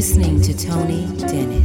listening to Tony Dennis.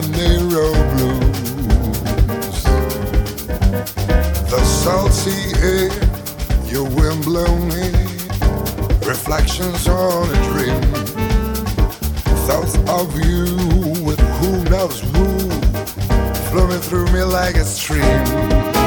Janeiro blues. The salty air, your wind blown hair, reflections on a dream. Thoughts of you with who knows who, flowing through me like a stream.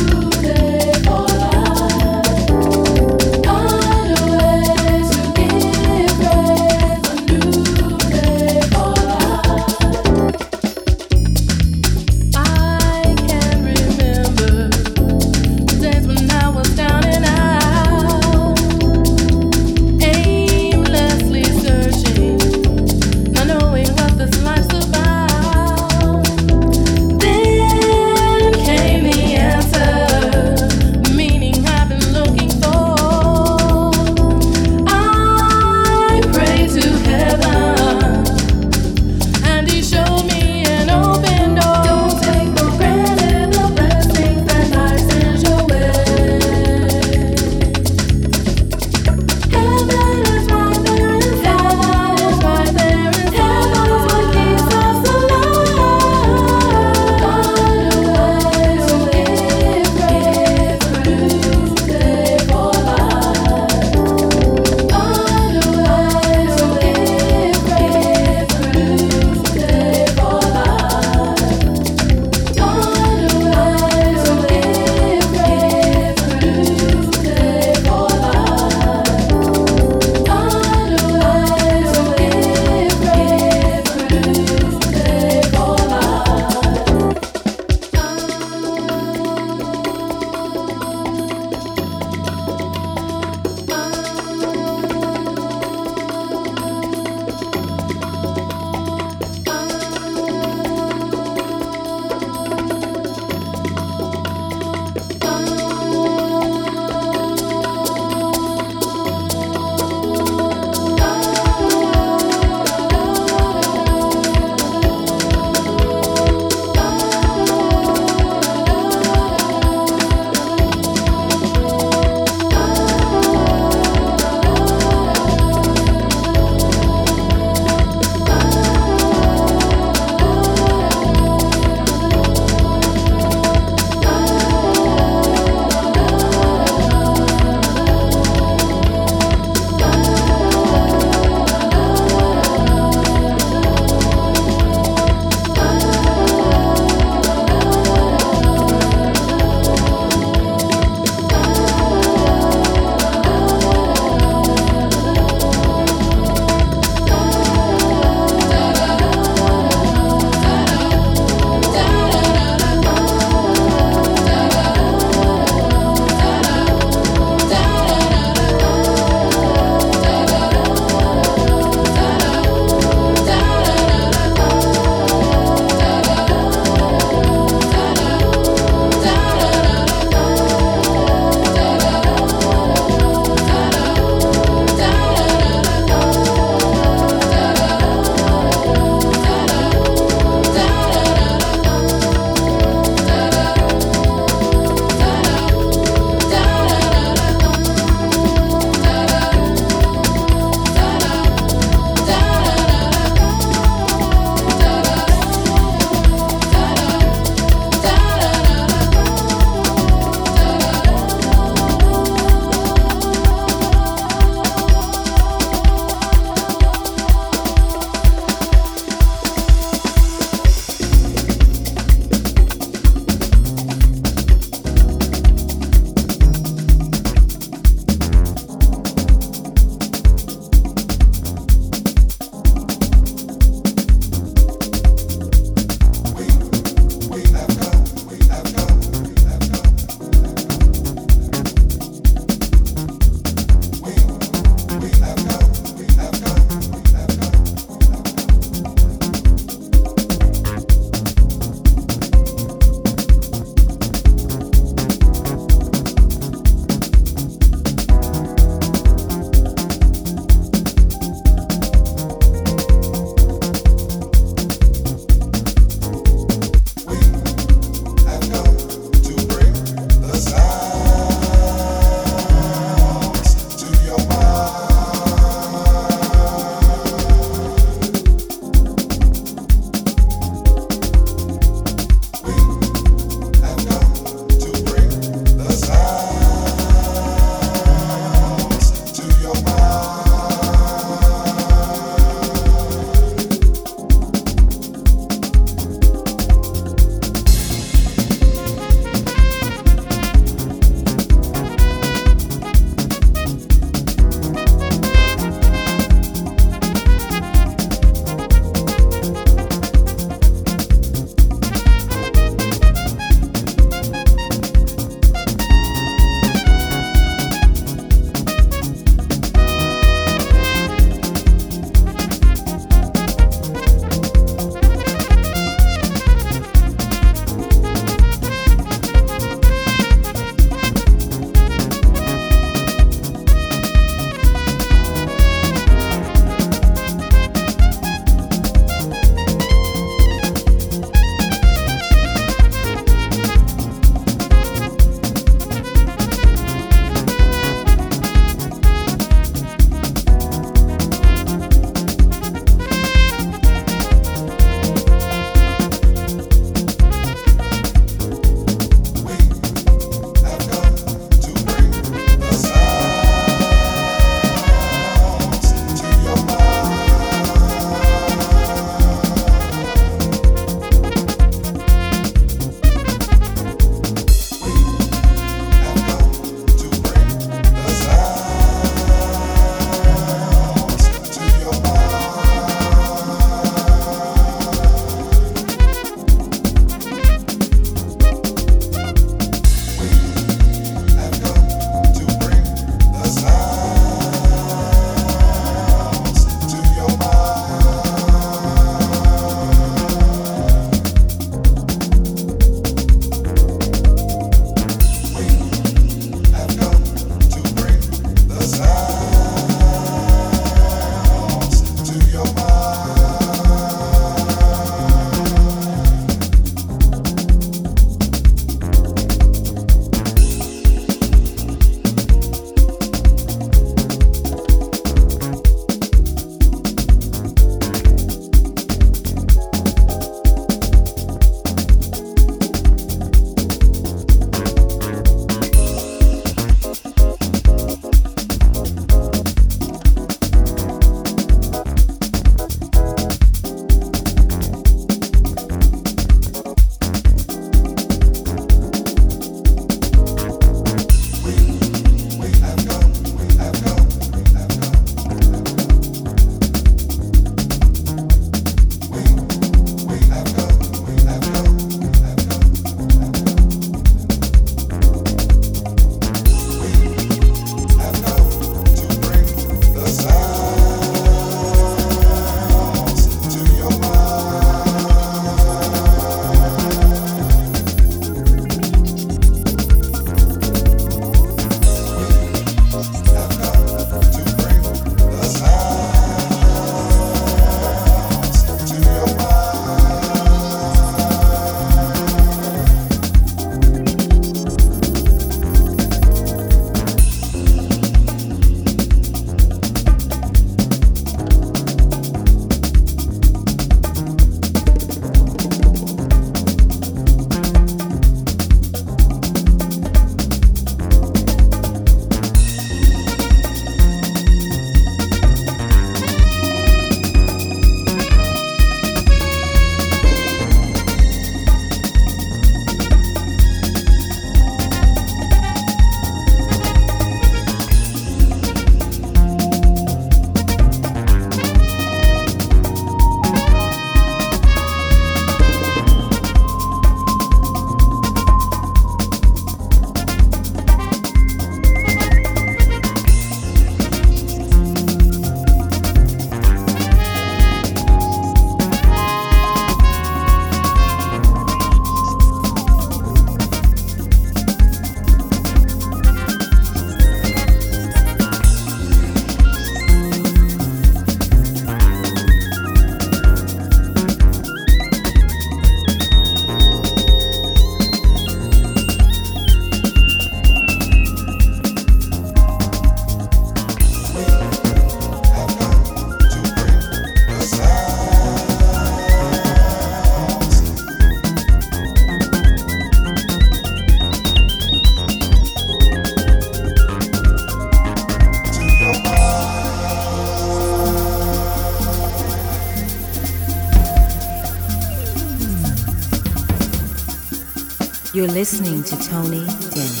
You're listening to Tony Dennis.